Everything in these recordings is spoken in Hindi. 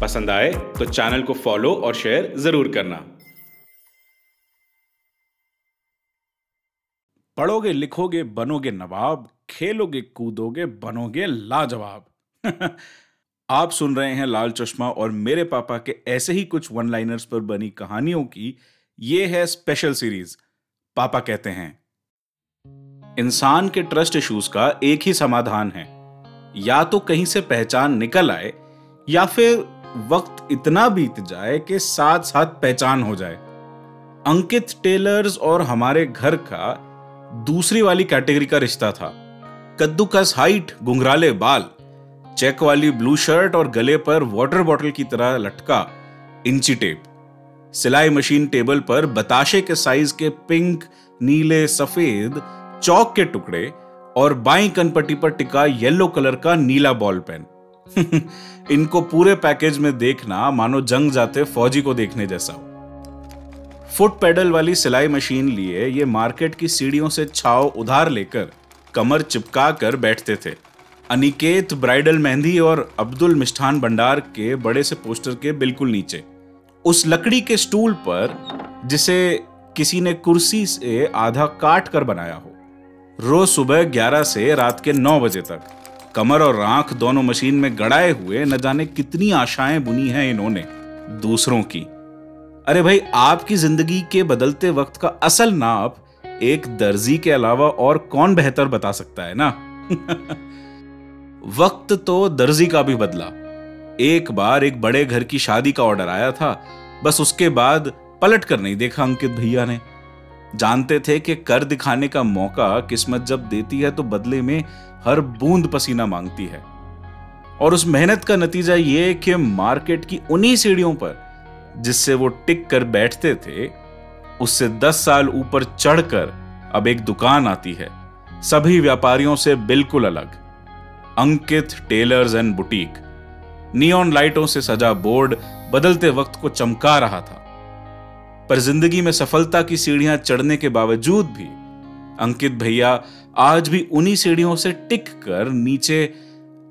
पसंद आए तो चैनल को फॉलो और शेयर ज़रूर करना। पढ़ोगे लिखोगे बनोगे नवाब, खेलोगे कूदोगे बनोगे लाजवाब। आप सुन रहे हैं लाल चश्मा और मेरे पापा के ऐसे ही कुछ वन लाइनर्स पर बनी कहानियों की ये है स्पेशल सीरीज़ पापा कहते हैं। इंसान के ट्रस्ट इश्यूज़ का एक ही समाधान है। या तो कहीं से पहचान निकल आए या फिर वक्त इतना बीत जाए कि साथ साथ पहचान हो जाए। अंकित टेलर्स और हमारे घर का दूसरी वाली कैटेगरी का रिश्ता था। कद्दूकस हाइट गुंगराले बाल, चेक वाली ब्लू शर्ट और गले पर वाटर बॉटल की तरह लटका इंची टेप। सिलाई मशीन टेबल पर बताशे के साइज़ के पिंक, नीले, सफ़ेद, चौक के टुकड़े और बाई कनपट्टी पर टिका येलो कलर का नीला बॉल पेन। इनको पूरे पैकेज में देखना मानो जंग जाते फौजी को देखने जैसा हो। फुट पेडल वाली सिलाई मशीन लिए ये मार्केट की सीढ़ियों से छाव उधार लेकर कमर चिपका कर बैठते थे। अनिकेत, ब्राइडल मेहंदी और अब्दुल मिष्ठान भंडार के बड़े से पोस्टर के बिल्कुल नीचे। उस लकड़ी के स्टूल पर, जिसे किसी ने कुर्सी से आधा काट कर बनाया हो। रोज सुबह 11 से रात के 9 बजे तक। कमर और आँख दोनों मशीन में गड़ाए हुए, न जाने कितनी आशाएँ बुनी हैं इन्होंने, दूसरों की। अरे भाई, आपकी ज़िंदगी के बदलते वक्त का असल नाप एक दर्जी के अलावा और कौन बेहतर बता सकता है ना? वक्त तो दर्जी का भी बदला। एक बार एक बड़े घर की शादी का ऑर्डर आया था, बस उसके बाद पलट कर नहीं देखा अंकित भैया ने। जानते थे कि कर दिखाने का मौका किस्मत जब देती है तो बदले में हर बूंद पसीना मांगती है। और उस मेहनत का नतीजा ये कि मार्केट की उन्हीं सीढ़ियों पर, जिससे वो टिक कर बैठते थे, उससे दस साल ऊपर चढ़कर अब एक दुकान आती है। सभी व्यापारियों से बिल्कुल अलग। Ankit tailors and boutique. Neon लाइटों से सजा बोर्ड बदलते वक्त को चमका रहा था। पर ज़िंदगी में सफलता की सीढ़ियाँ चढ़ने के बावजूद भी, अंकित भैया आज भी उन्हीं सीढ़ियों से टिक कर नीचे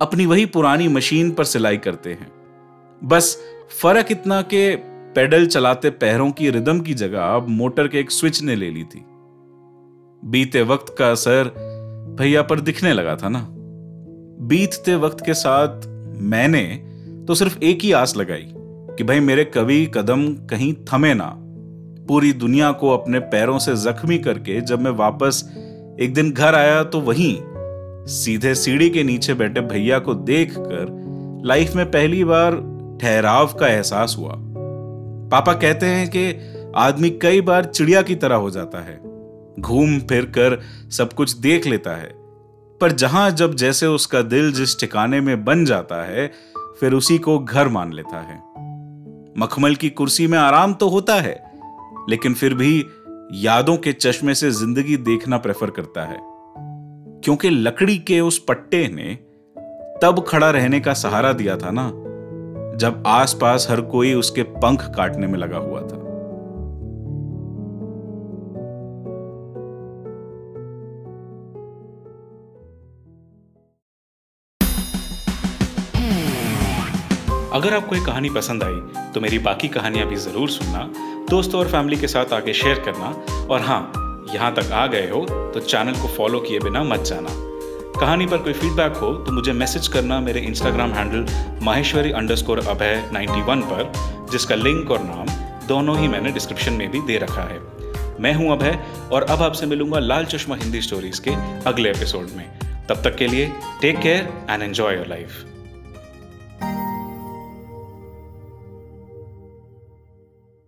अपनी वही पुरानी मशीन पर सिलाई करते हैं। बस फ़र्क इतना के पेडल चलाते पैरों की रिदम की जगह अब मोटर के एक स्विच ने ले ली थी। बीते वक्त का असर भैया पर दिखने लगा था ना। बीतते वक्त के साथ मैंने तो सिर्फ़ एक ही आस लगाई कि भाई मेरे कभी कदम कहीं थमे ना। पूरी दुनिया को अपने पैरों से जख्मी करके जब मैं वापस एक दिन घर आया तो वहीं सीधे सीढ़ी के नीचे बैठे भैया को देखकर लाइफ में पहली बार ठहराव का एहसास हुआ। पापा कहते हैं कि आदमी कई बार चिड़िया की तरह हो जाता है, घूम फिर कर सब कुछ देख लेता है, पर जहाँ जब जैसे उसका दिल जिस ठिकाने में बन जाता है, फिर उसी को घर मान लेता है। मखमल की कुर्सी में आराम तो होता है लेकिन फिर भी यादों के चश्मे से ज़िंदगी देखना प्रेफर करता है। क्योंकि लकड़ी के उस पट्टे ने तब खड़ा रहने का सहारा दिया था ना, जब आसपास हर कोई उसके पंख काटने में लगा हुआ था। अगर आपको ये कहानी पसंद आई तो मेरी बाकी कहानियाँ भी ज़रूर सुनना। दोस्तों और फैमिली के साथ आगे शेयर करना। और हाँ यहाँ तक आ गए हो तो चैनल को फॉलो किए बिना मत जाना। कहानी पर कोई फीडबैक हो तो मुझे मैसेज करना मेरे Instagram handle Maheshwari under Abhay ninety पर, जिसका लिंक और नाम दोनों ही मैंने डिस्क्रिप्शन में भी दे रखा है। मैं हूँ अभय, और अब आपसे मिलूँगा लाल चश्मा हिंदी स्टोरीज के अगले एपिसोड में। तब तक के लिए take care and enjoy your life